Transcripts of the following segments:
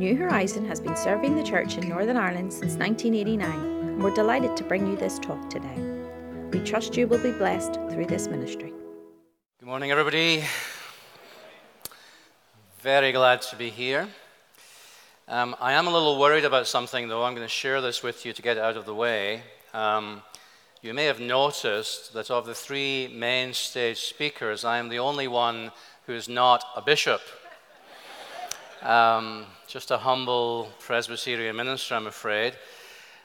New Horizon has been serving the church in Northern Ireland since 1989, and we're delighted to bring you this talk today. We trust you will be blessed through this ministry. Good morning, everybody. Very glad to be here. Um, I am a little worried about something, though. I'm going to share this with you to get it out of the way. Um, you may have noticed that of the three main stage speakers, I am the only one who is not a bishop. Um, just a humble Presbyterian minister, I'm afraid.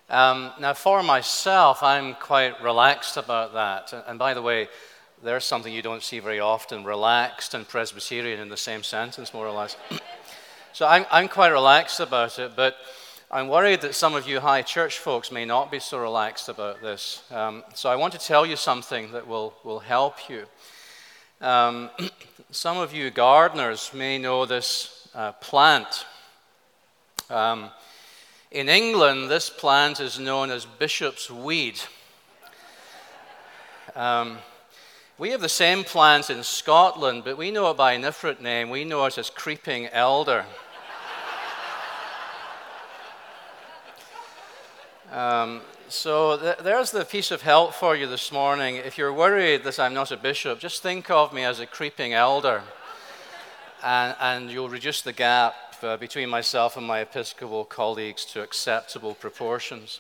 Um, now, for myself, I'm quite relaxed about that. And by the way, there's something you don't see very often relaxed and Presbyterian in the same sentence, more or less. so I'm, I'm quite relaxed about it, but I'm worried that some of you high church folks may not be so relaxed about this. Um, so I want to tell you something that will, will help you. Um, some of you gardeners may know this uh, plant. Um, in England, this plant is known as bishop's weed. Um, we have the same plant in Scotland, but we know it by a different name. We know it as creeping elder. Um, so th- there's the piece of help for you this morning. If you're worried that I'm not a bishop, just think of me as a creeping elder, and, and you'll reduce the gap uh, between myself and my Episcopal colleagues to acceptable proportions.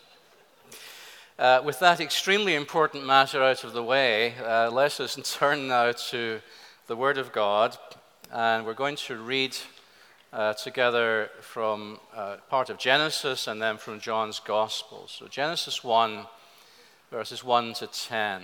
Uh, with that extremely important matter out of the way, uh, let us turn now to the Word of God, and we're going to read uh, together from uh, part of Genesis and then from John's Gospel. So, Genesis 1, verses 1 to 10.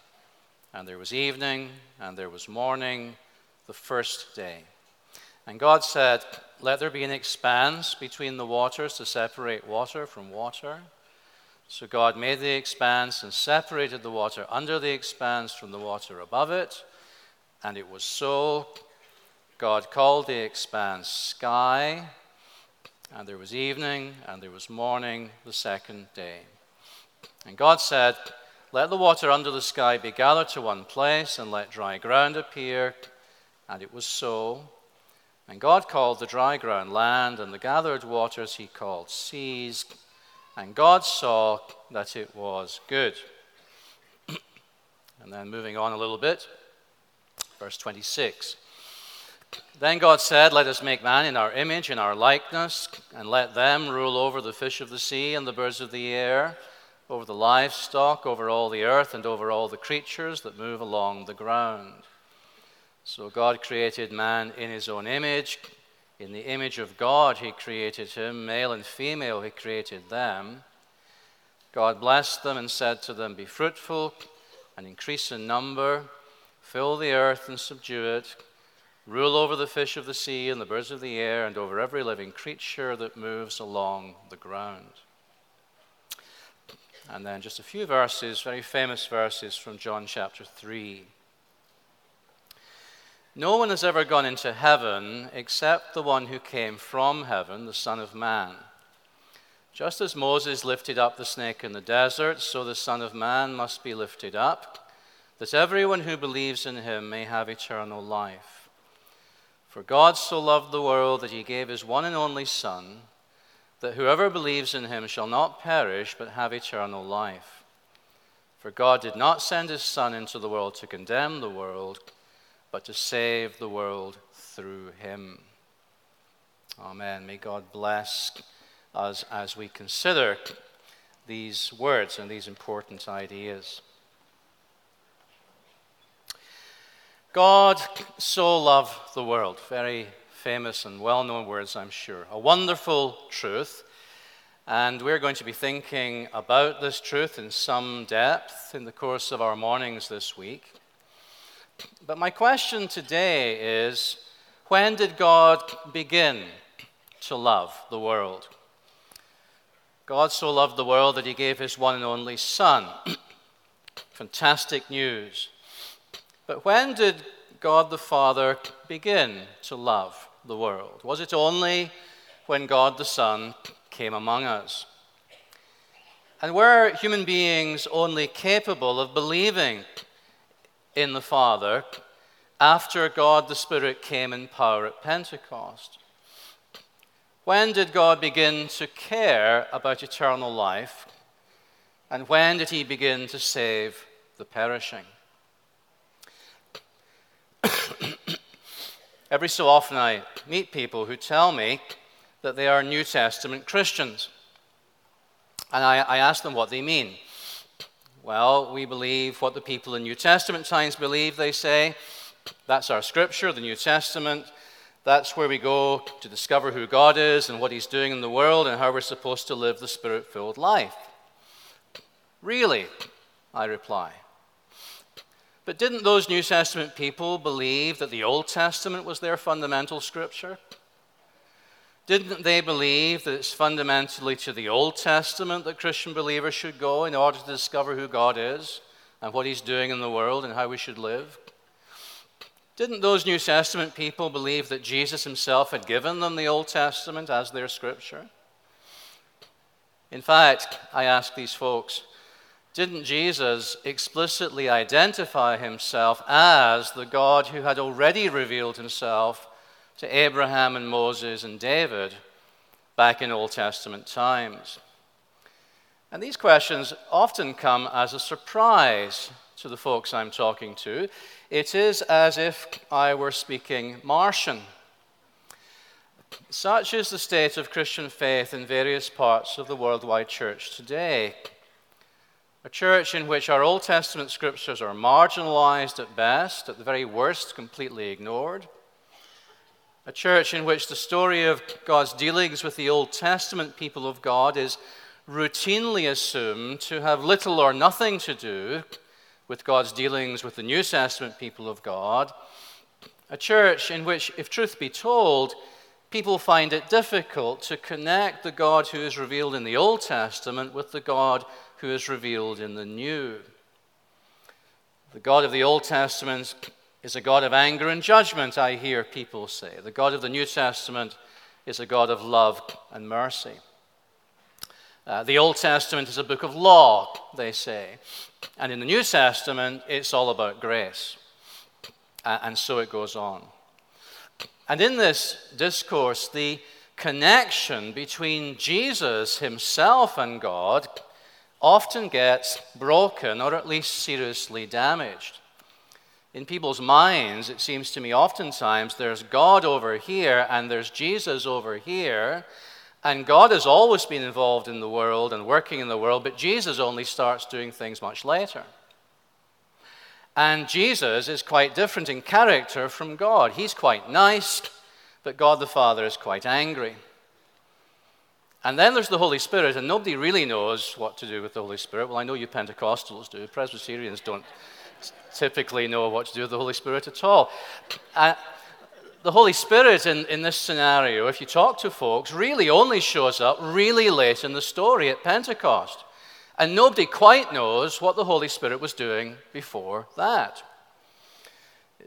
And there was evening, and there was morning, the first day. And God said, Let there be an expanse between the waters to separate water from water. So God made the expanse and separated the water under the expanse from the water above it. And it was so. God called the expanse sky, and there was evening, and there was morning the second day. And God said, Let the water under the sky be gathered to one place, and let dry ground appear. And it was so. And God called the dry ground land, and the gathered waters he called seas. And God saw that it was good. and then moving on a little bit, verse 26. Then God said, Let us make man in our image, in our likeness, and let them rule over the fish of the sea and the birds of the air, over the livestock, over all the earth, and over all the creatures that move along the ground. So God created man in his own image. In the image of God, he created him. Male and female, he created them. God blessed them and said to them, Be fruitful and increase in number, fill the earth and subdue it Rule over the fish of the sea and the birds of the air and over every living creature that moves along the ground. And then just a few verses, very famous verses from John chapter 3. No one has ever gone into heaven except the one who came from heaven, the Son of Man. Just as Moses lifted up the snake in the desert, so the Son of Man must be lifted up, that everyone who believes in him may have eternal life. For God so loved the world that he gave his one and only Son, that whoever believes in him shall not perish but have eternal life. For God did not send his Son into the world to condemn the world, but to save the world through him. Amen. May God bless us as we consider these words and these important ideas. God so loved the world. Very famous and well known words, I'm sure. A wonderful truth. And we're going to be thinking about this truth in some depth in the course of our mornings this week. But my question today is when did God begin to love the world. God so loved the world that he gave his one and only Son. Fantastic news. But when did God the Father begin to love the world? Was it only when God the Son came among us? And were human beings only capable of believing in the Father after God the Spirit came in power at Pentecost? When did God begin to care about eternal life? And when did he begin to save the perishing? Every so often, I meet people who tell me that they are New Testament Christians. And I, I ask them what they mean. Well, we believe what the people in New Testament times believe, they say. That's our scripture, the New Testament. That's where we go to discover who God is and what He's doing in the world and how we're supposed to live the spirit filled life. Really? I reply. But didn't those New Testament people believe that the Old Testament was their fundamental scripture? Didn't they believe that it's fundamentally to the Old Testament that Christian believers should go in order to discover who God is and what He's doing in the world and how we should live? Didn't those New Testament people believe that Jesus Himself had given them the Old Testament as their scripture? In fact, I ask these folks, didn't Jesus explicitly identify himself as the God who had already revealed himself to Abraham and Moses and David back in Old Testament times? And these questions often come as a surprise to the folks I'm talking to. It is as if I were speaking Martian. Such is the state of Christian faith in various parts of the worldwide church today. A church in which our Old Testament scriptures are marginalized at best, at the very worst, completely ignored. A church in which the story of God's dealings with the Old Testament people of God is routinely assumed to have little or nothing to do with God's dealings with the New Testament people of God. A church in which, if truth be told, people find it difficult to connect the God who is revealed in the Old Testament with the God who is revealed in the New. The God of the Old Testament is a God of anger and judgment, I hear people say. The God of the New Testament is a God of love and mercy. Uh, the Old Testament is a book of law, they say. And in the New Testament, it's all about grace. Uh, and so it goes on. And in this discourse, the connection between Jesus himself and God often gets broken or at least seriously damaged. In people's minds, it seems to me oftentimes there's God over here and there's Jesus over here, and God has always been involved in the world and working in the world, but Jesus only starts doing things much later. And Jesus is quite different in character from God. He's quite nice, but God the Father is quite angry. And then there's the Holy Spirit, and nobody really knows what to do with the Holy Spirit. Well, I know you Pentecostals do. Presbyterians don't typically know what to do with the Holy Spirit at all. Uh, the Holy Spirit in, in this scenario, if you talk to folks, really only shows up really late in the story at Pentecost. And nobody quite knows what the Holy Spirit was doing before that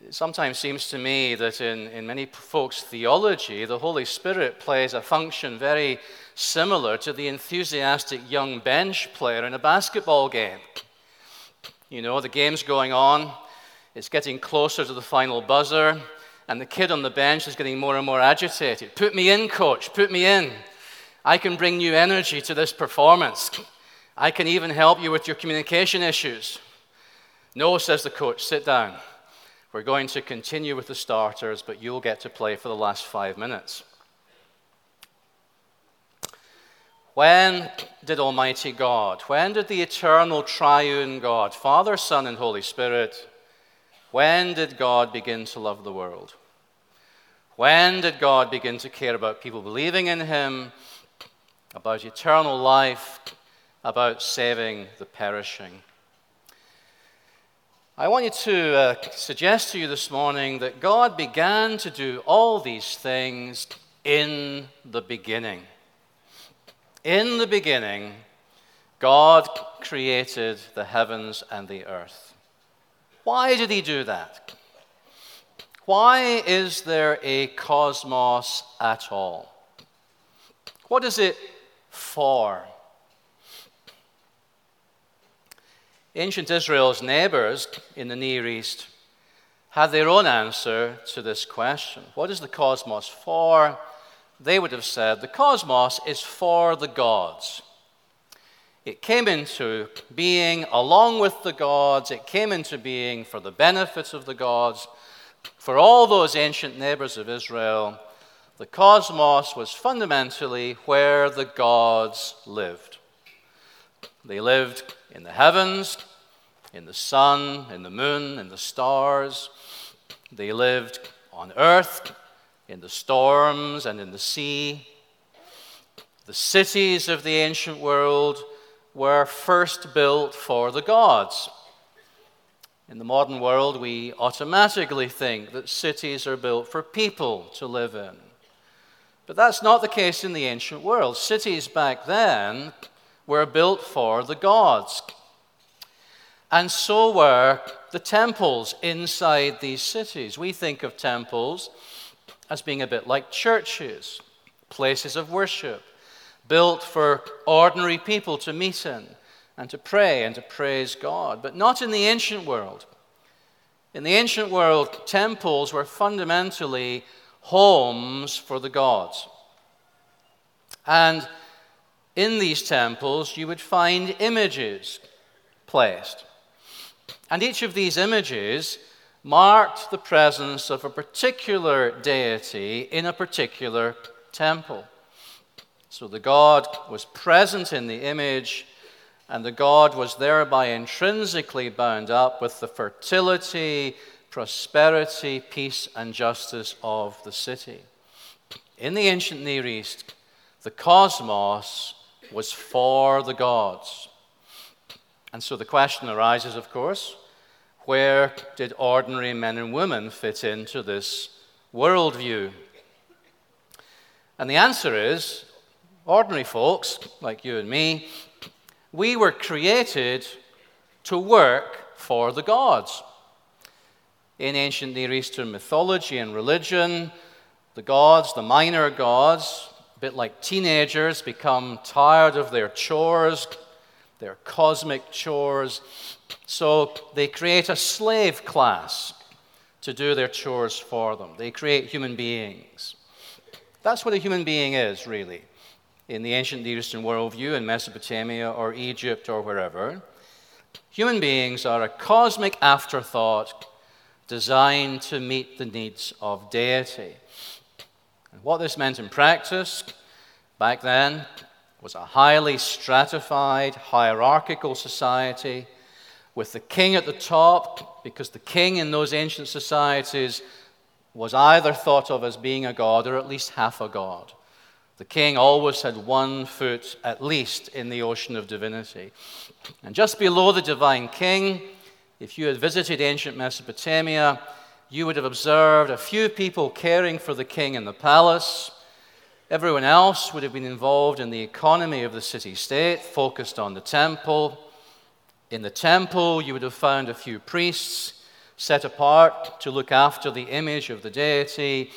it sometimes seems to me that in, in many folks' theology, the Holy Spirit plays a function very similar to the enthusiastic young bench player in a basketball game. You know, the game's going on, it's getting closer to the final buzzer, and the kid on the bench is getting more and more agitated. Put me in, coach, put me in. I can bring new energy to this performance. I can even help you with your communication issues. No, says the coach, sit down. We're going to continue with the starters, but you'll get to play for the last five minutes. When did Almighty God, when did the eternal triune God, Father, Son, and Holy Spirit, when did God begin to love the world? When did God begin to care about people believing in Him, about eternal life, about saving the perishing? I want you to uh, suggest to you this morning that God began to do all these things in the beginning. In the beginning, God created the heavens and the earth. Why did he do that? Why is there a cosmos at all? What is it for? Ancient Israel's neighbors in the Near East had their own answer to this question. What is the cosmos for? They would have said the cosmos is for the gods. It came into being along with the gods, it came into being for the benefit of the gods. For all those ancient neighbors of Israel, the cosmos was fundamentally where the gods lived. They lived in the heavens, in the sun, in the moon, in the stars. They lived on earth, in the storms and in the sea. The cities of the ancient world were first built for the gods. In the modern world, we automatically think that cities are built for people to live in. But that's not the case in the ancient world. Cities back then were built for the gods. And so were the temples inside these cities. We think of temples as being a bit like churches, places of worship, built for ordinary people to meet in and to pray and to praise God, but not in the ancient world. In the ancient world, temples were fundamentally homes for the gods. And in these temples, you would find images placed. And each of these images marked the presence of a particular deity in a particular temple. So the God was present in the image, and the God was thereby intrinsically bound up with the fertility, prosperity, peace, and justice of the city. In the ancient Near East, the cosmos was for the gods. And so the question arises, of course, where did ordinary men and women fit into this worldview? And the answer is ordinary folks like you and me, we were created to work for the gods. In ancient Near Eastern mythology and religion, the gods, the minor gods, a bit like teenagers, become tired of their chores, their cosmic chores. So they create a slave class to do their chores for them. They create human beings. That's what a human being is, really, in the ancient Near Eastern worldview in Mesopotamia or Egypt or wherever. Human beings are a cosmic afterthought designed to meet the needs of deity. And what this meant in practice back then was a highly stratified, hierarchical society with the king at the top, because the king in those ancient societies was either thought of as being a god or at least half a god. The king always had one foot at least in the ocean of divinity. And just below the divine king, if you had visited ancient Mesopotamia, you would have observed a few people caring for the king in the palace Everyone else would have been involved in the economy of the city state, focused on the temple. In the temple, you would have found a few priests set apart to look after the image of the deity,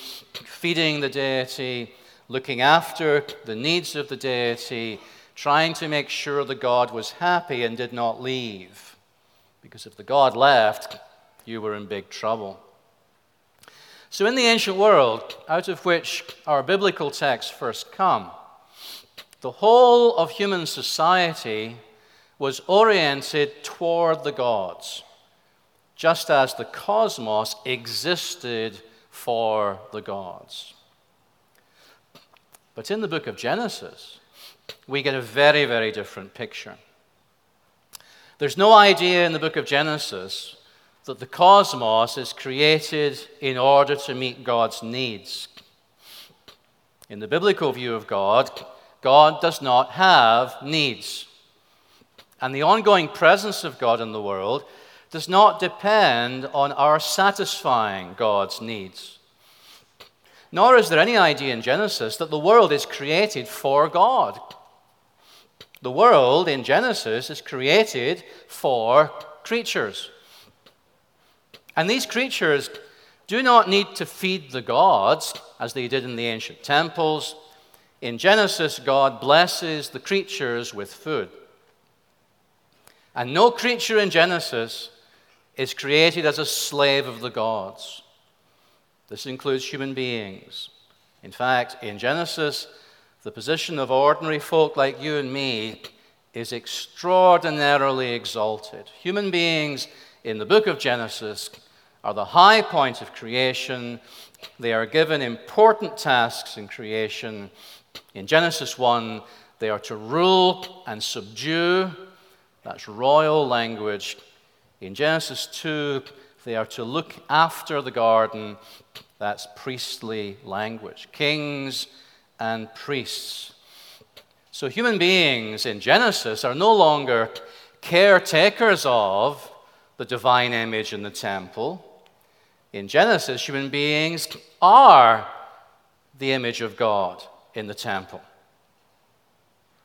feeding the deity, looking after the needs of the deity, trying to make sure the god was happy and did not leave. Because if the god left, you were in big trouble. So, in the ancient world, out of which our biblical texts first come, the whole of human society was oriented toward the gods, just as the cosmos existed for the gods. But in the book of Genesis, we get a very, very different picture. There's no idea in the book of Genesis that the cosmos is created in order to meet God's needs. In the biblical view of God, God does not have needs. And the ongoing presence of God in the world does not depend on our satisfying God's needs. Nor is there any idea in Genesis that the world is created for God. The world in Genesis is created for creatures. And these creatures do not need to feed the gods as they did in the ancient temples. In Genesis, God blesses the creatures with food. And no creature in Genesis is created as a slave of the gods. This includes human beings. In fact, in Genesis, the position of ordinary folk like you and me is extraordinarily exalted. Human beings in the book of Genesis are the high point of creation. They are given important tasks in creation. In Genesis 1, they are to rule and subdue. That's royal language. In Genesis 2, they are to look after the garden. That's priestly language. Kings and priests. So human beings in Genesis are no longer caretakers of the divine image in the temple. In Genesis, human beings are the image of God in the temple.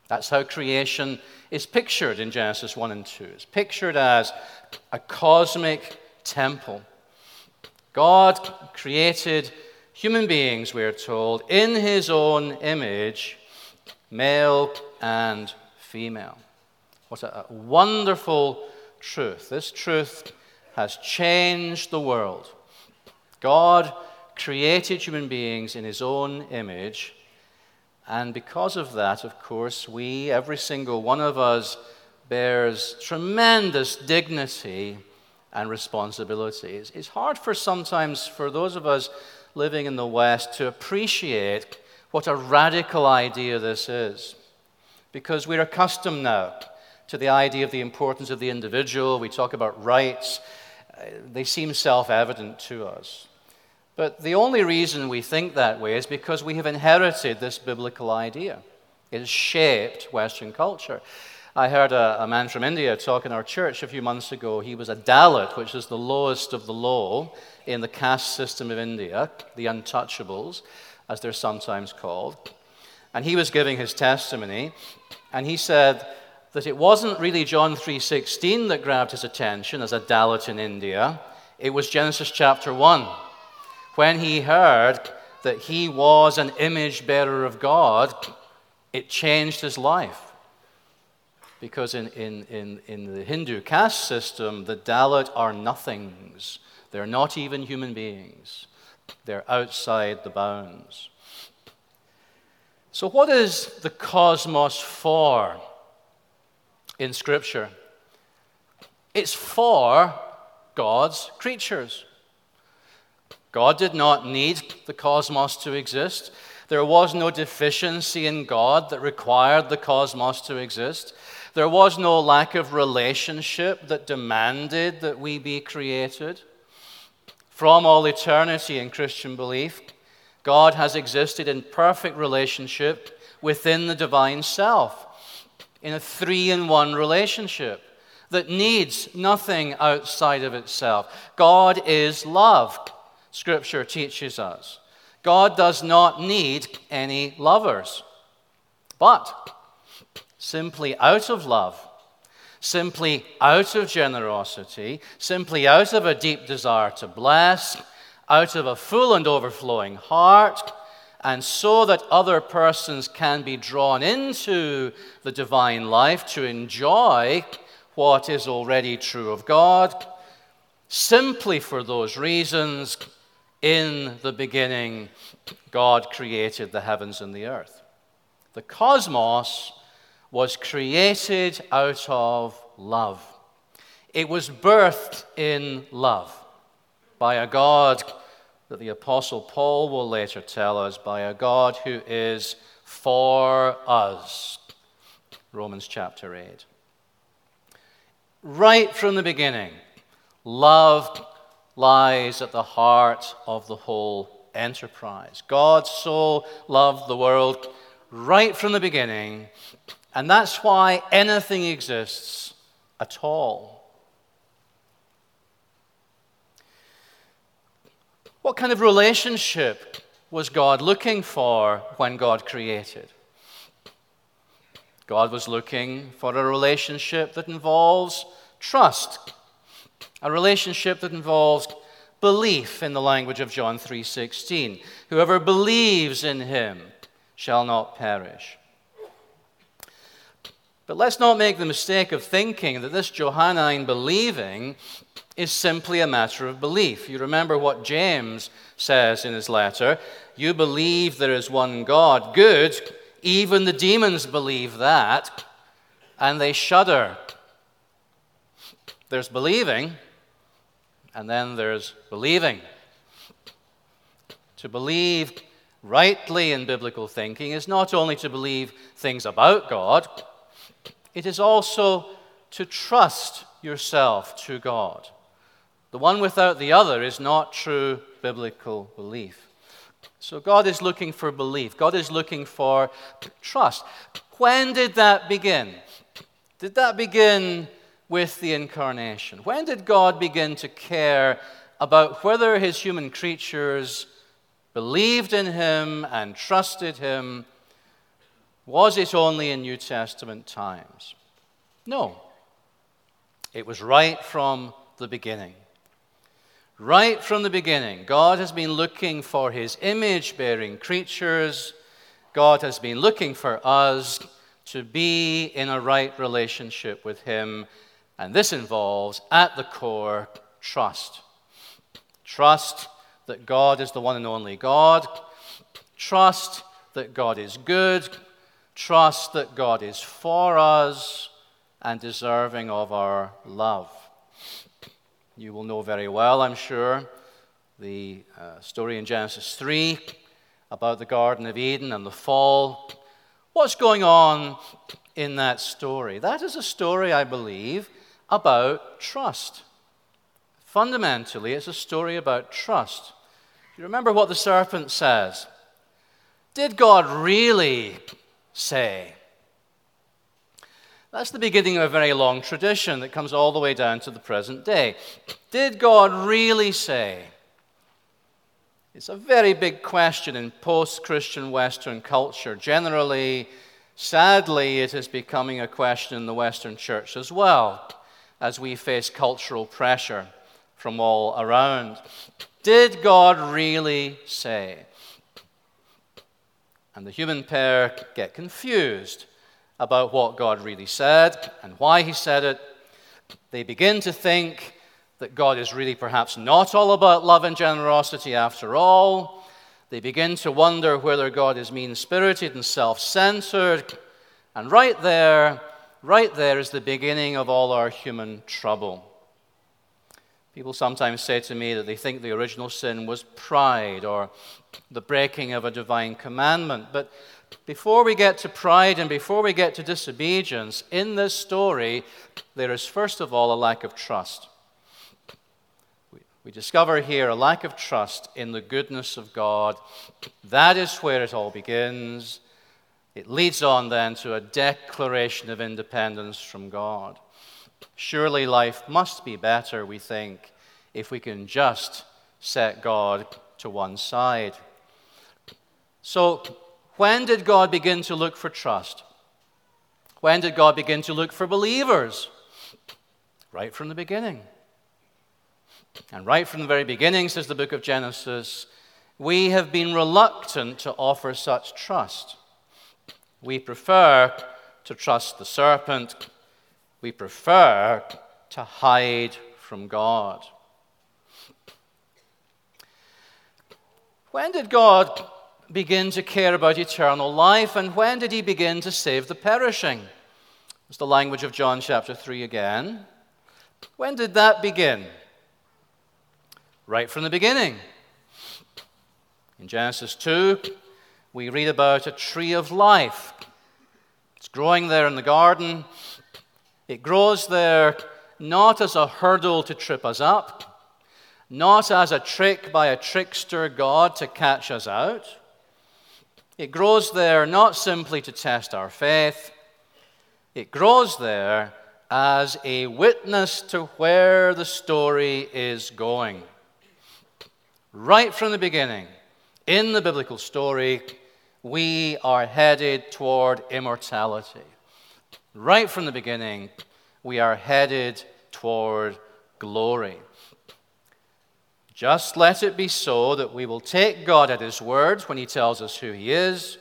That's how creation is pictured in Genesis 1 and 2. It's pictured as a cosmic temple. God created human beings, we are told, in his own image, male and female. What a wonderful truth. This truth has changed the world. God created human beings in his own image and because of that, of course, we, every single one of us, bears tremendous dignity and responsibility. It's hard for sometimes for those of us living in the West to appreciate what a radical idea this is. Because we're accustomed now to the idea of the importance of the individual. We talk about rights, they seem self evident to us. But the only reason we think that way is because we have inherited this biblical idea. It has shaped Western culture. I heard a, a, man from India talk in our church a few months ago. He was a Dalit, which is the lowest of the low in the caste system of India, the untouchables, as they're sometimes called. And he was giving his testimony, and he said that it wasn't really John 3:16 that grabbed his attention as a Dalit in India. It was Genesis chapter 1 when he heard that he was an image bearer of God, it changed his life. Because in, in, in, in the Hindu caste system, the Dalit are nothings. They're not even human beings, they're outside the bounds. So, what is the cosmos for in Scripture? It's for God's creatures. God did not need the cosmos to exist. There was no deficiency in God that required the cosmos to exist. There was no lack of relationship that demanded that we be created. From all eternity in Christian belief, God has existed in perfect relationship within the divine self, in a three in one relationship that needs nothing outside of itself. God is love. Scripture teaches us. God does not need any lovers, but simply out of love, simply out of generosity, simply out of a deep desire to bless, out of a full and overflowing heart, and so that other persons can be drawn into the divine life to enjoy what is already true of God. Simply for those reasons, in the beginning, God created the heavens and the earth. The cosmos was created out of love. It was birthed in love by a God that the Apostle Paul will later tell us, by a God who is for us. Romans chapter 8. Right from the beginning, love lies at the heart of the whole enterprise. God so loved the world right from the beginning, and that's why anything exists at all. What kind of relationship was God looking for when God created? God was looking for a relationship that involves trust, a relationship that involves belief in the language of John 3:16. Whoever believes in him shall not perish. But let's not make the mistake of thinking that this Johannine believing is simply a matter of belief. You remember what James says in his letter You believe there is one God. Good. Even the demons believe that, and they shudder. There's believing, and then there's believing. To believe rightly in biblical thinking is not only to believe things about God, it is also to trust yourself to God. The one without the other is not true biblical belief. So God is looking for belief, God is looking for trust. When did that begin? Did that begin with the incarnation? When did God begin to care about whether his human creatures believed in him and trusted him? Was it only in New Testament times? No. It was right from the beginning. Right from the beginning, God has been looking for his image bearing creatures. God has been looking for us to be in a right relationship with him and this involves, at the core, trust. Trust that God is the one and only God. Trust that God is good. Trust that God is for us and deserving of our love. You will know very well, I'm sure, the uh, story in Genesis 3 about the Garden of Eden and the fall. What's going on in that story? That is a story, I believe, about trust. Fundamentally, it's a story about trust. You remember what the serpent says? Did God really say? That's the beginning of a very long tradition that comes all the way down to the present day. Did God really say? It's a very big question in post Christian Western culture. Generally, sadly, it is becoming a question in the Western church as well as we face cultural pressure from all around. Did God really say? And the human pair get confused about what God really said and why he said it. They begin to think that God is really perhaps not all about love and generosity after all. They begin to wonder whether God is mean spirited and self centered. And right there, right there is the beginning of all our human trouble. People sometimes say to me that they think the original sin was pride or the breaking of a divine commandment. But before we get to pride and before we get to disobedience, in this story, there is first of all a lack of trust. We discover here a lack of trust in the goodness of God. That is where it all begins. It leads on then to a declaration of independence from God. Surely life must be better, we think, if we can just set God to one side. So, when did God begin to look for trust? When did God begin to look for believers? Right from the beginning. And right from the very beginning, says the book of Genesis, we have been reluctant to offer such trust. We prefer to trust the serpent. We prefer to hide from God. When did God begin to care about eternal life, and when did he begin to save the perishing? It's the language of John chapter 3 again. When did that begin? Right from the beginning. In Genesis 2, we read about a tree of life. Growing there in the garden. It grows there not as a hurdle to trip us up, not as a trick by a trickster God to catch us out. It grows there not simply to test our faith, it grows there as a witness to where the story is going. Right from the beginning, in the biblical story, we are headed toward immortality. Right from the beginning, we are headed toward glory. Just let it be so that we will take God at His word when He tells us who He is.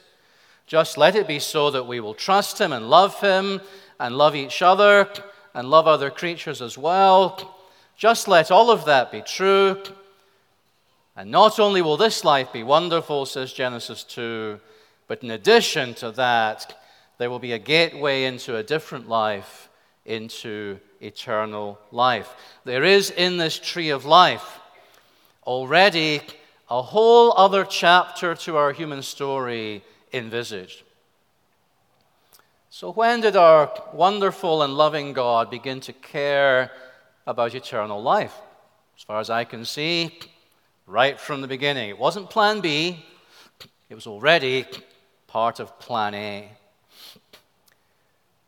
Just let it be so that we will trust Him and love Him and love each other and love other creatures as well. Just let all of that be true. And not only will this life be wonderful, says Genesis 2, but in addition to that, there will be a gateway into a different life, into eternal life. There is in this tree of life already a whole other chapter to our human story envisaged. So, when did our wonderful and loving God begin to care about eternal life? As far as I can see, right from the beginning. It wasn't plan B, it was already part of plan A.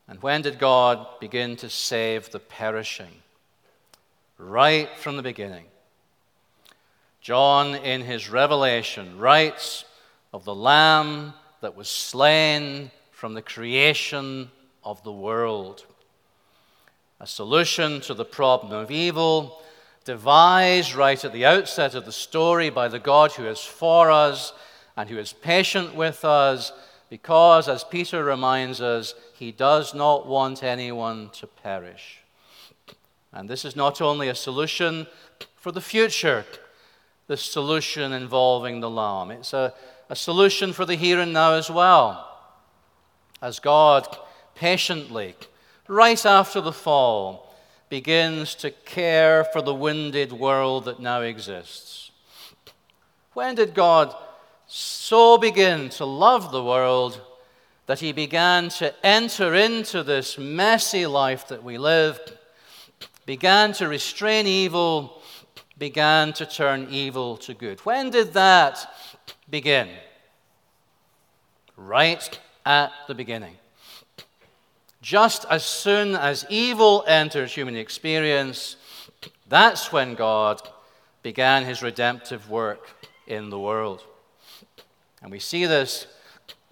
And when did God begin to save the perishing? Right from the beginning. John, in his revelation, writes of the Lamb that was slain from the creation of the world. A solution to the problem of evil, devised right at the outset of the story by the God who is for us and who is patient with us, because, as Peter reminds us, he does not want anyone to perish. And this is not only a solution for the future the solution involving the Lamb. It's a, a solution for the here and now as well. As God patiently, right after the fall, begins to care for the wounded world that now exists. When did God so begin to love the world that he began to enter into this messy life that we live, began to restrain evil, began to turn evil to good. When did that begin? Right at the beginning. Just as soon as evil enters human experience, that's when God began his redemptive work in the world. And we see this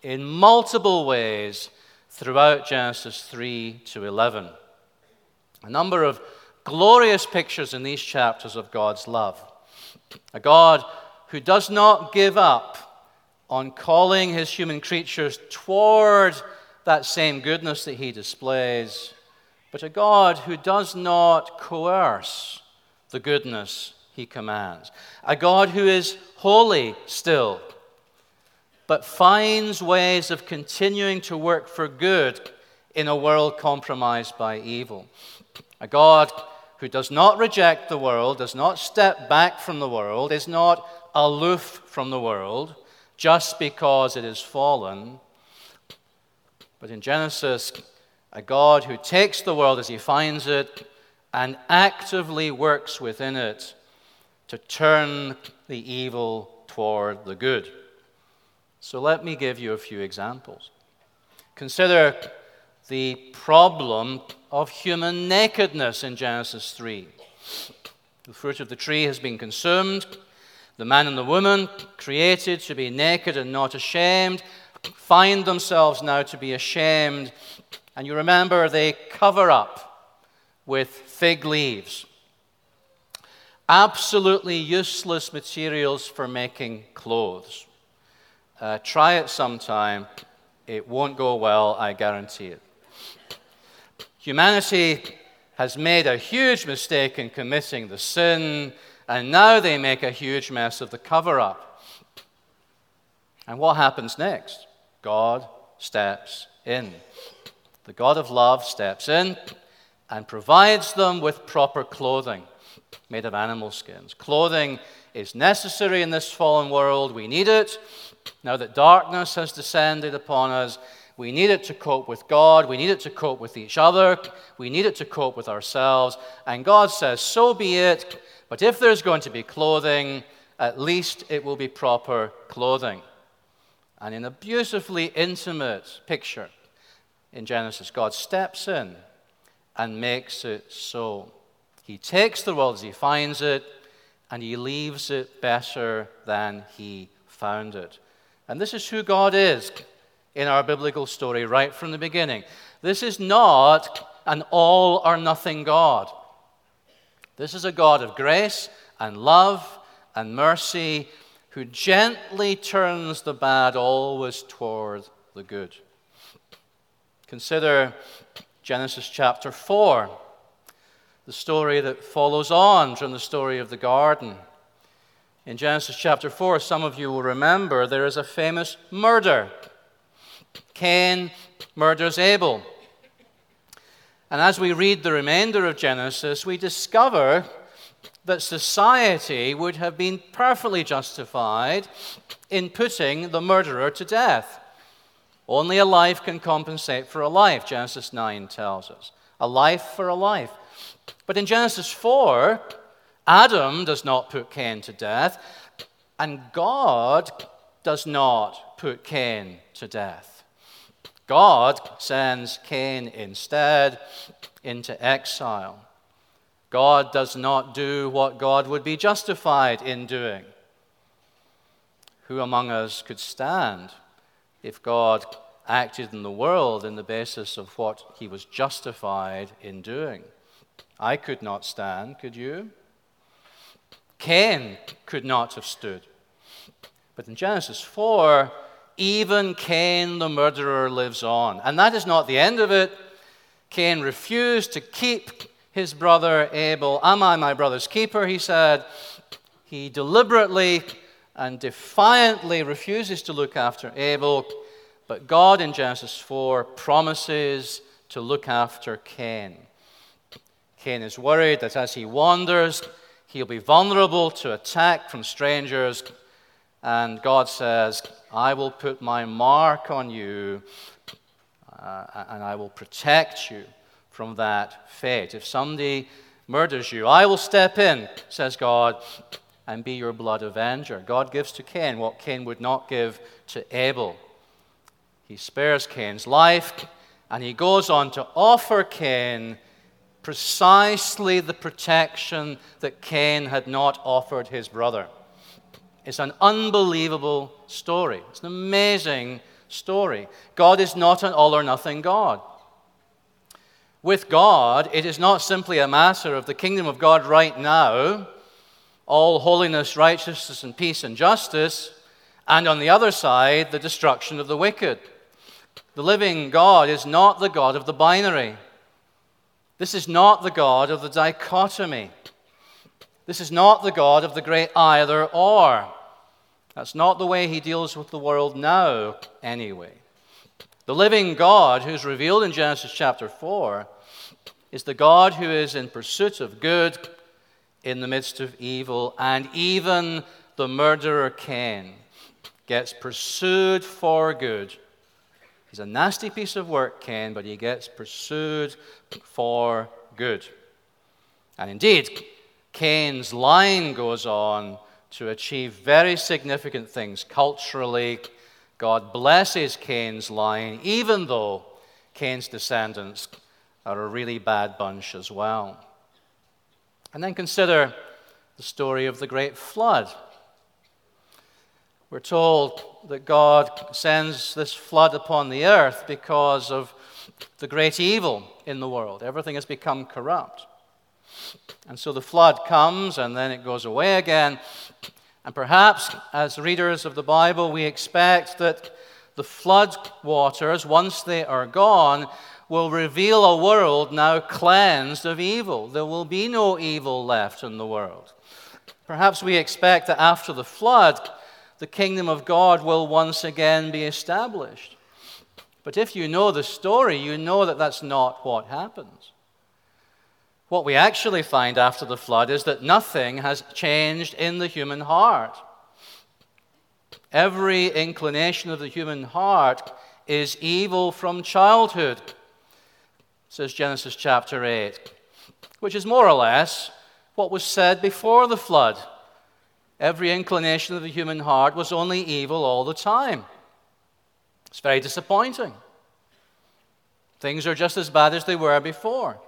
in multiple ways throughout Genesis 3 to 11. A number of glorious pictures in these chapters of God's love. A God who does not give up on calling his human creatures toward that same goodness that he displays, but a God who does not coerce the goodness he commands. A God who is holy still, but finds ways of continuing to work for good in a world compromised by evil. A God who does not reject the world, does not step back from the world, is not aloof from the world just because it is fallen. But in Genesis, a God who takes the world as he finds it and actively works within it to turn the evil toward the good. So let me give you a few examples. Consider the problem of human nakedness in Genesis 3. The fruit of the tree has been consumed. The man and the woman, created to be naked and not ashamed, find themselves now to be ashamed. And you remember they cover up with fig leaves. Absolutely useless materials for making clothes. Uh, try it sometime. It won't go well, I guarantee it. Humanity has made a huge mistake in committing the sin, and now they make a huge mess of the cover up. And what happens next? God steps in. The God of love steps in and provides them with proper clothing made of animal skins. Clothing is necessary in this fallen world. We need it. Now that darkness has descended upon us, we need it to cope with God. We need it to cope with each other. We need it to cope with ourselves. And God says, So be it. But if there's going to be clothing, at least it will be proper clothing. And in a beautifully intimate picture in Genesis, God steps in and makes it so. He takes the world as he finds it and he leaves it better than he found it. And this is who God is in our biblical story right from the beginning. This is not an all or nothing God. This is a God of grace and love and mercy who gently turns the bad always toward the good. Consider Genesis chapter 4, the story that follows on from the story of the garden. In Genesis chapter 4, some of you will remember there is a famous murder. Cain murders Abel. And as we read the remainder of Genesis, we discover that society would have been perfectly justified in putting the murderer to death. Only a life can compensate for a life, Genesis 9 tells us. A life for a life. But in Genesis 4, Adam does not put Cain to death, and God does not put Cain to death. God sends Cain instead into exile. God does not do what God would be justified in doing. Who among us could stand if God acted in the world in the basis of what he was justified in doing? I could not stand, could you? Cain could not have stood. But in Genesis 4, even Cain the murderer lives on. And that is not the end of it. Cain refused to keep his brother Abel. Am I my brother's keeper? He said. He deliberately and defiantly refuses to look after Abel, but God in Genesis 4 promises to look after Cain. Cain is worried that as he wanders, he'll be vulnerable to attack from strangers, and God says, I will put my mark on you, uh, and I will protect you from that fate. If somebody murders you, I will step in, says God, and be your blood avenger. God gives to Cain what Cain would not give to Abel. He spares Cain's life, and he goes on to offer Cain precisely the protection that Cain had not offered his brother. It's an unbelievable story. It's an amazing story. God is not an all or nothing God. With God, it is not simply a matter of the kingdom of God right now, all holiness, righteousness, and peace and justice, and on the other side, the destruction of the wicked. The living God is not the God of the binary. This is not the God of the dichotomy. This is not the God of the great either or. That's not the way he deals with the world now, anyway. The living God, who's revealed in Genesis chapter 4, is the God who is in pursuit of good in the midst of evil, and even the murderer Cain gets pursued for good. He's a nasty piece of work, Cain, but he gets pursued for good. And indeed, Cain's line goes on to achieve very significant things culturally God blesses Cain's line, even though Cain's descendants are a really bad bunch as well. And then consider the story of the great flood. We're told that God sends this flood upon the earth because of the great evil in the world. Everything has become corrupt. And so the flood comes and then it goes away again. And perhaps, as readers of the Bible, we expect that the flood waters, once they are gone, will reveal a world now cleansed of evil. There will be no evil left in the world. Perhaps we expect that after the flood, the kingdom of God will once again be established. But if you know the story, you know that that's not what happens. What we actually find after the flood is that nothing has changed in the human heart. Every inclination of the human heart is evil from childhood, says Genesis chapter 8, which is more or less what was said before the flood. Every inclination of the human heart was only evil all the time. It's very disappointing. Things are just as bad as they were before.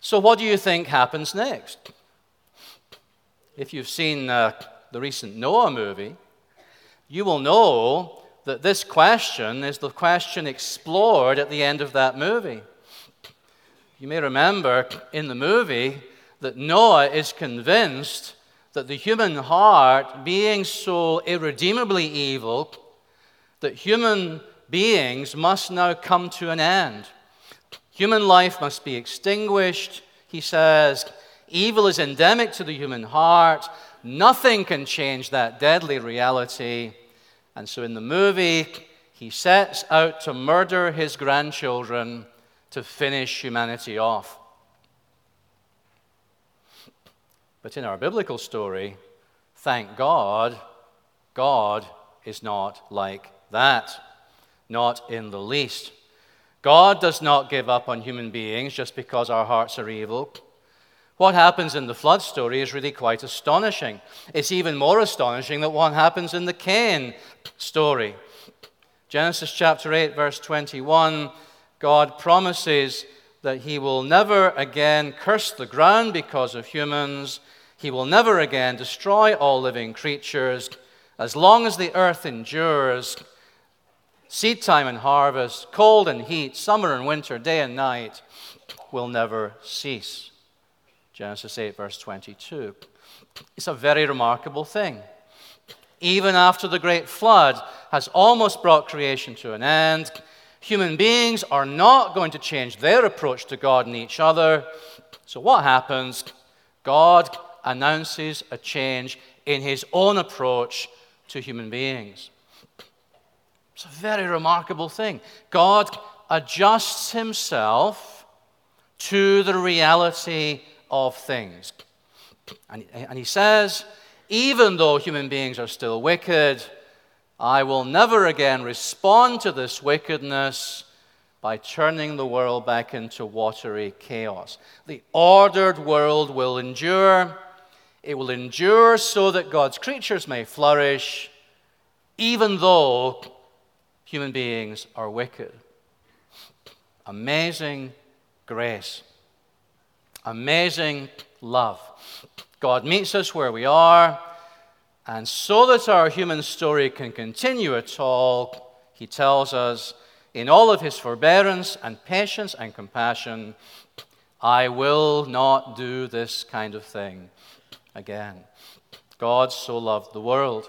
So, what do you think happens next? If you've seen uh, the recent Noah movie, you will know that this question is the question explored at the end of that movie. You may remember in the movie that Noah is convinced that the human heart, being so irredeemably evil, that human beings must now come to an end. Human life must be extinguished, he says. Evil is endemic to the human heart. Nothing can change that deadly reality. And so in the movie, he sets out to murder his grandchildren to finish humanity off. But in our biblical story, thank God, God is not like that. Not in the least. God does not give up on human beings just because our hearts are evil. What happens in the flood story is really quite astonishing. It's even more astonishing that what happens in the Cain story. Genesis chapter 8, verse 21, God promises that he will never again curse the ground because of humans. He will never again destroy all living creatures. As long as the earth endures, seed time and harvest, cold and heat, summer and winter, day and night will never cease. Genesis 8, verse 22. It's a very remarkable thing. Even after the great flood has almost brought creation to an end, human beings are not going to change their approach to God and each other. So, what happens? God announces a change in his own approach to human beings. It's a very remarkable thing. God adjusts himself to the reality of things. And, and he says, even though human beings are still wicked, I will never again respond to this wickedness by turning the world back into watery chaos. The ordered world will endure. It will endure so that God's creatures may flourish, even though human beings are wicked. Amazing grace. Amazing love. God meets us where we are, and so that our human story can continue at all, he tells us, in all of his forbearance and patience and compassion, I will not do this kind of thing again. God so loved the world.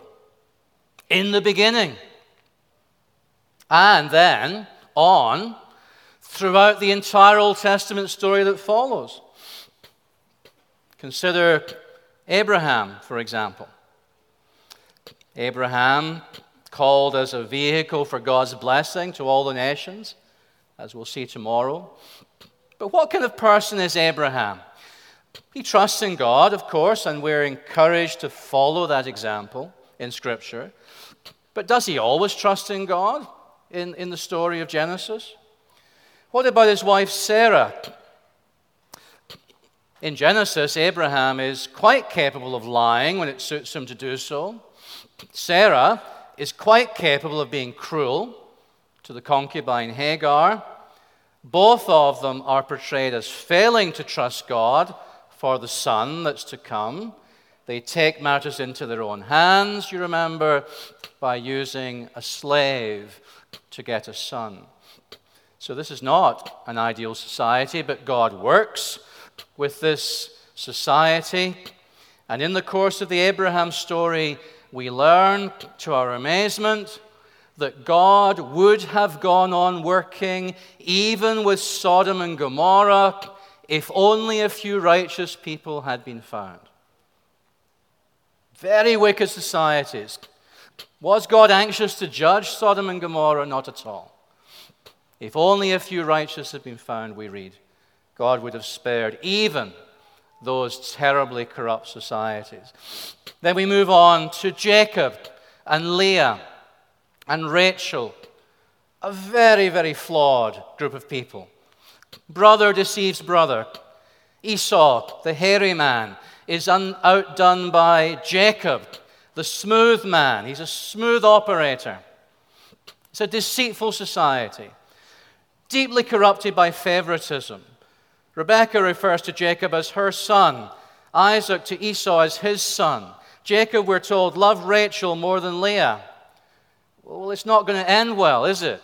In the beginning, and then on throughout the entire Old Testament story that follows. Consider Abraham, for example. Abraham called as a vehicle for God's blessing to all the nations, as we'll see tomorrow. But what kind of person is Abraham? He trusts in God, of course, and we're encouraged to follow that example in Scripture. But does he always trust in God? In, in the story of Genesis? What about his wife Sarah? In Genesis, Abraham is quite capable of lying when it suits him to do so. Sarah is quite capable of being cruel to the concubine Hagar. Both of them are portrayed as failing to trust God for the son that's to come. They take matters into their own hands, you remember, by using a slave to get a son. So, this is not an ideal society, but God works with this society. And in the course of the Abraham story, we learn to our amazement that God would have gone on working even with Sodom and Gomorrah if only a few righteous people had been found. Very wicked societies was God anxious to judge Sodom and Gomorrah? Not at all. If only a few righteous had been found, we read, God would have spared even those terribly corrupt societies. Then we move on to Jacob and Leah and Rachel, a very, very flawed group of people. Brother deceives brother. Esau, the hairy man, is un- outdone by Jacob, the smooth man. He's a smooth operator. It's a deceitful society, deeply corrupted by favoritism. Rebecca refers to Jacob as her son, Isaac to Esau as his son. Jacob, we're told, loved Rachel more than Leah. Well, it's not going to end well, is it?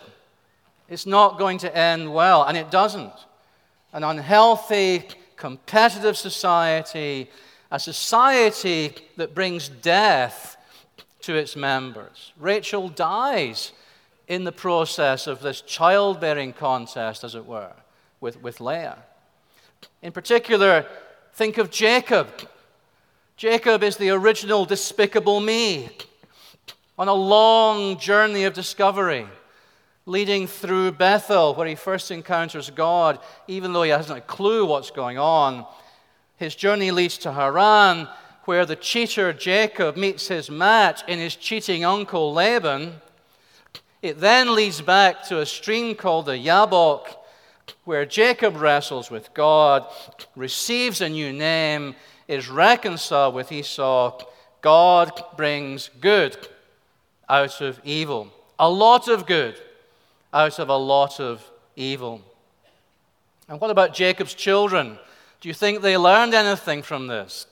It's not going to end well, and it doesn't. An unhealthy, competitive society, a society that brings death to its members. Rachel dies in the process of this childbearing contest, as it were, with, with Leah. In particular, think of Jacob. Jacob is the original despicable me on a long journey of discovery, leading through Bethel, where he first encounters God, even though he hasn't a clue what's going on. His journey leads to Haran, where the cheater Jacob meets his match in his cheating uncle Laban. It then leads back to a stream called the Yabok, where Jacob wrestles with God, receives a new name, is reconciled with Esau. God brings good out of evil. A lot of good out of a lot of evil. And what about Jacob's children? Do you think they learned anything from this?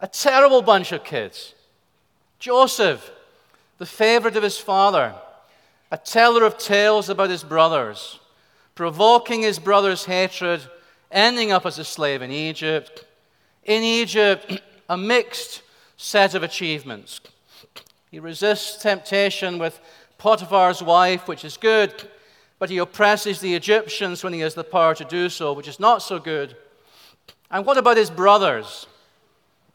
A terrible bunch of kids. Joseph, the favorite of his father, a teller of tales about his brothers, provoking his brother's hatred, ending up as a slave in Egypt. In Egypt, a mixed set of achievements. He resists temptation with Potiphar's wife, which is good, but he oppresses the Egyptians when he has the power to do so, which is not so good. And what about his brothers?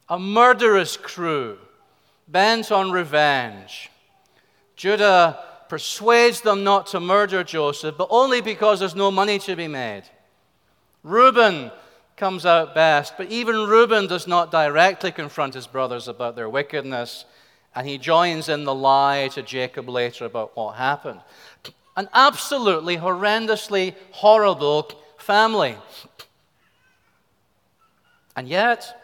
A murderous crew bent on revenge. Judah persuades them not to murder Joseph, but only because there's no money to be made. Reuben comes out best, but even Reuben does not directly confront his brothers about their wickedness, and he joins in the lie to Jacob later about what happened. An absolutely horrendously horrible family. And yet,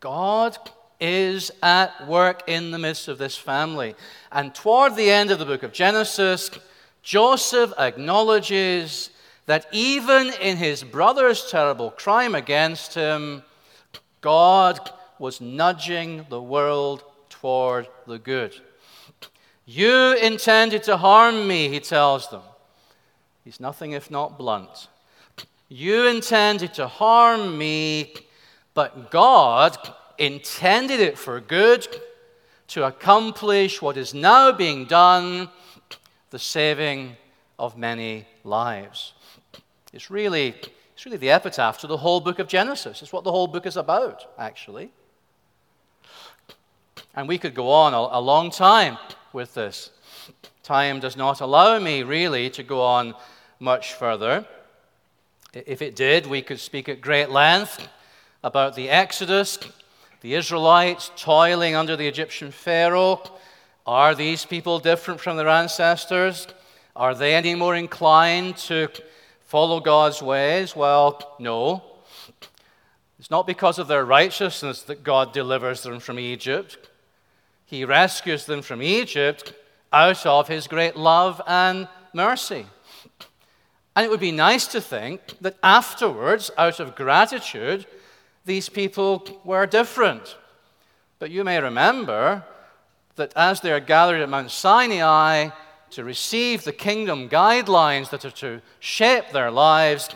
God is at work in the midst of this family. And toward the end of the book of Genesis, Joseph acknowledges that even in his brother's terrible crime against him, God was nudging the world toward the good. You intended to harm me, he tells them. He's nothing if not blunt. You intended to harm me, but God intended it for good to accomplish what is now being done the saving of many lives. It's really, it's really the epitaph to the whole book of Genesis. It's what the whole book is about, actually. And we could go on a, a long time with this. Time does not allow me, really, to go on much further. If it did, we could speak at great length about the Exodus the Israelites toiling under the Egyptian Pharaoh. Are these people different from their ancestors? Are they any more inclined to follow God's ways? Well, no. It's not because of their righteousness that God delivers them from Egypt. He rescues them from Egypt out of his great love and mercy. And it would be nice to think that afterwards, out of gratitude, these people were different. But you may remember that as they are gathered at Mount Sinai to receive the kingdom guidelines that are to shape their lives,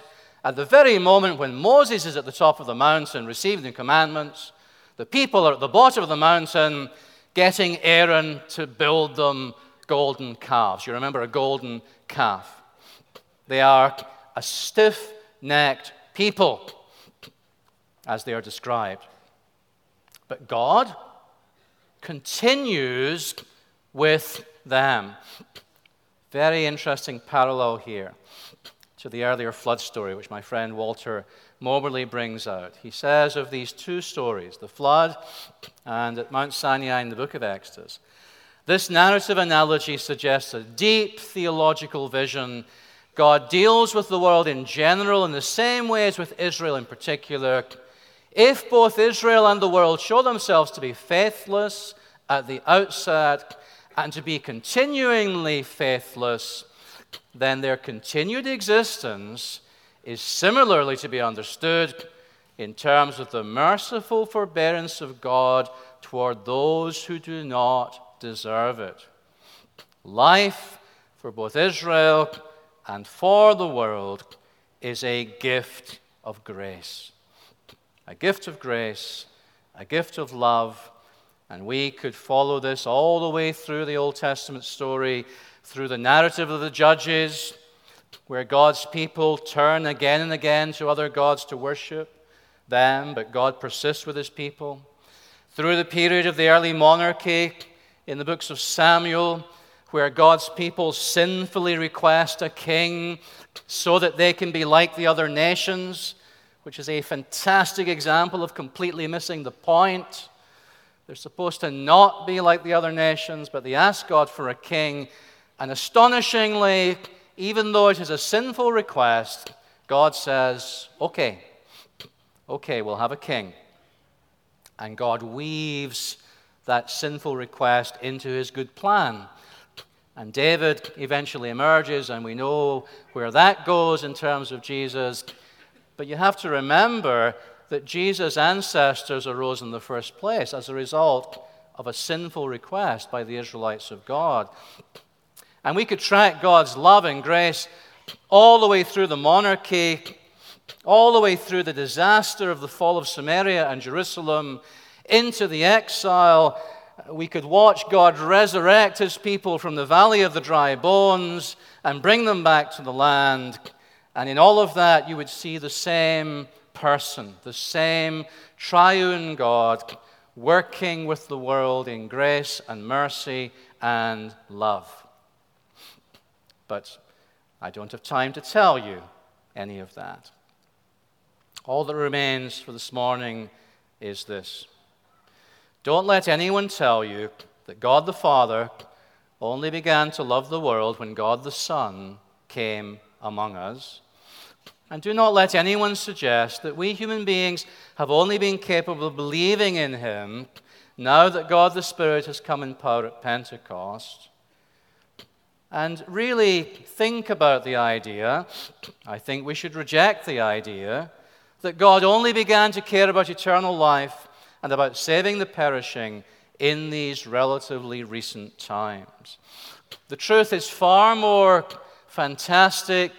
at the very moment when Moses is at the top of the mountain receiving the commandments, the people are at the bottom of the mountain getting Aaron to build them golden calves. You remember a golden calf? They are a stiff necked people as they are described. But God continues with them. Very interesting parallel here to the earlier flood story, which my friend Walter Moberly brings out. He says of these two stories, the flood and at Mount Sinai in the book of Exodus, this narrative analogy suggests a deep theological vision. God deals with the world in general in the same way as with Israel in particular if both Israel and the world show themselves to be faithless at the outset and to be continuingly faithless, then their continued existence is similarly to be understood in terms of the merciful forbearance of God toward those who do not deserve it. Life for both Israel and for the world is a gift of grace. A gift of grace, a gift of love. And we could follow this all the way through the Old Testament story, through the narrative of the judges, where God's people turn again and again to other gods to worship them, but God persists with his people. Through the period of the early monarchy in the books of Samuel, where God's people sinfully request a king so that they can be like the other nations, which is a fantastic example of completely missing the point. They're supposed to not be like the other nations, but they ask God for a king. And astonishingly, even though it is a sinful request, God says, okay, okay, we'll have a king. And God weaves that sinful request into his good plan. And David eventually emerges, and we know where that goes in terms of Jesus. But you have to remember that Jesus' ancestors arose in the first place as a result of a sinful request by the Israelites of God. And we could track God's love and grace all the way through the monarchy, all the way through the disaster of the fall of Samaria and Jerusalem, into the exile we could watch God resurrect his people from the valley of the dry bones and bring them back to the land. And in all of that, you would see the same person, the same triune God working with the world in grace and mercy and love. But I don't have time to tell you any of that. All that remains for this morning is this don't let anyone tell you that God the Father only began to love the world when God the Son came among us. And do not let anyone suggest that we human beings have only been capable of believing in Him now that God the Spirit has come in power at Pentecost. And really think about the idea. I think we should reject the idea that God only began to care about eternal life and about saving the perishing in these relatively recent times. The truth is far more fantastic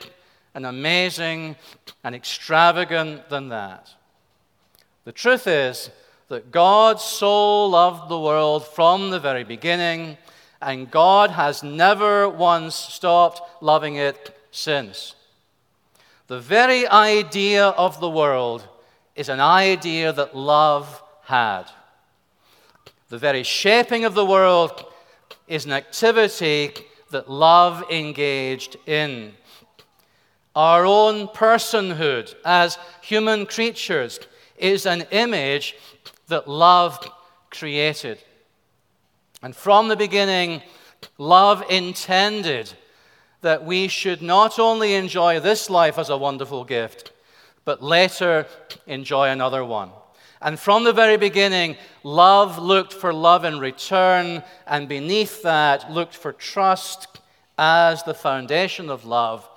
and amazing and extravagant than that. The truth is that God so loved the world from the very beginning, and God has never once stopped loving it since. The very idea of the world is an idea that love had. The very shaping of the world is an activity that love engaged in. Our own personhood as human creatures is an image that love created. And from the beginning, love intended that we should not only enjoy this life as a wonderful gift, but later enjoy another one. And from the very beginning, love looked for love in return, and beneath that, looked for trust as the foundation of love.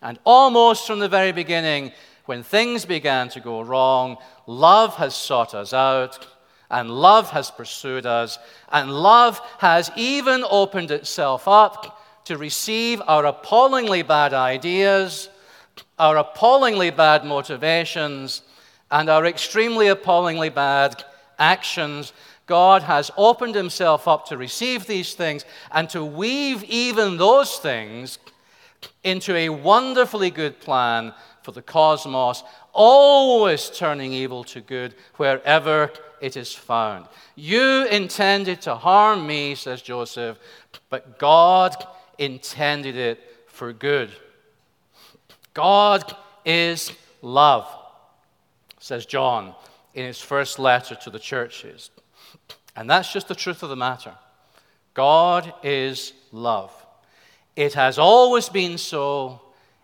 And almost from the very beginning, when things began to go wrong, love has sought us out, and love has pursued us, and love has even opened itself up to receive our appallingly bad ideas, our appallingly bad motivations and our extremely appallingly bad actions, God has opened himself up to receive these things and to weave even those things into a wonderfully good plan for the cosmos, always turning evil to good wherever it is found. You intended to harm me, says Joseph, but God intended it for good. God is love says John in his first letter to the churches. And that's just the truth of the matter. God is love. It has always been so.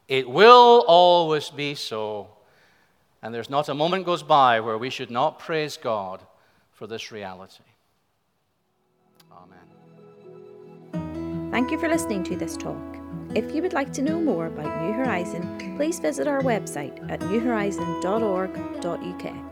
It will always be so. And there's not a moment goes by where we should not praise God for this reality. Amen. Thank you for listening to this talk. If you would like to know more about New Horizon, please visit our website at newhorizon.org.uk.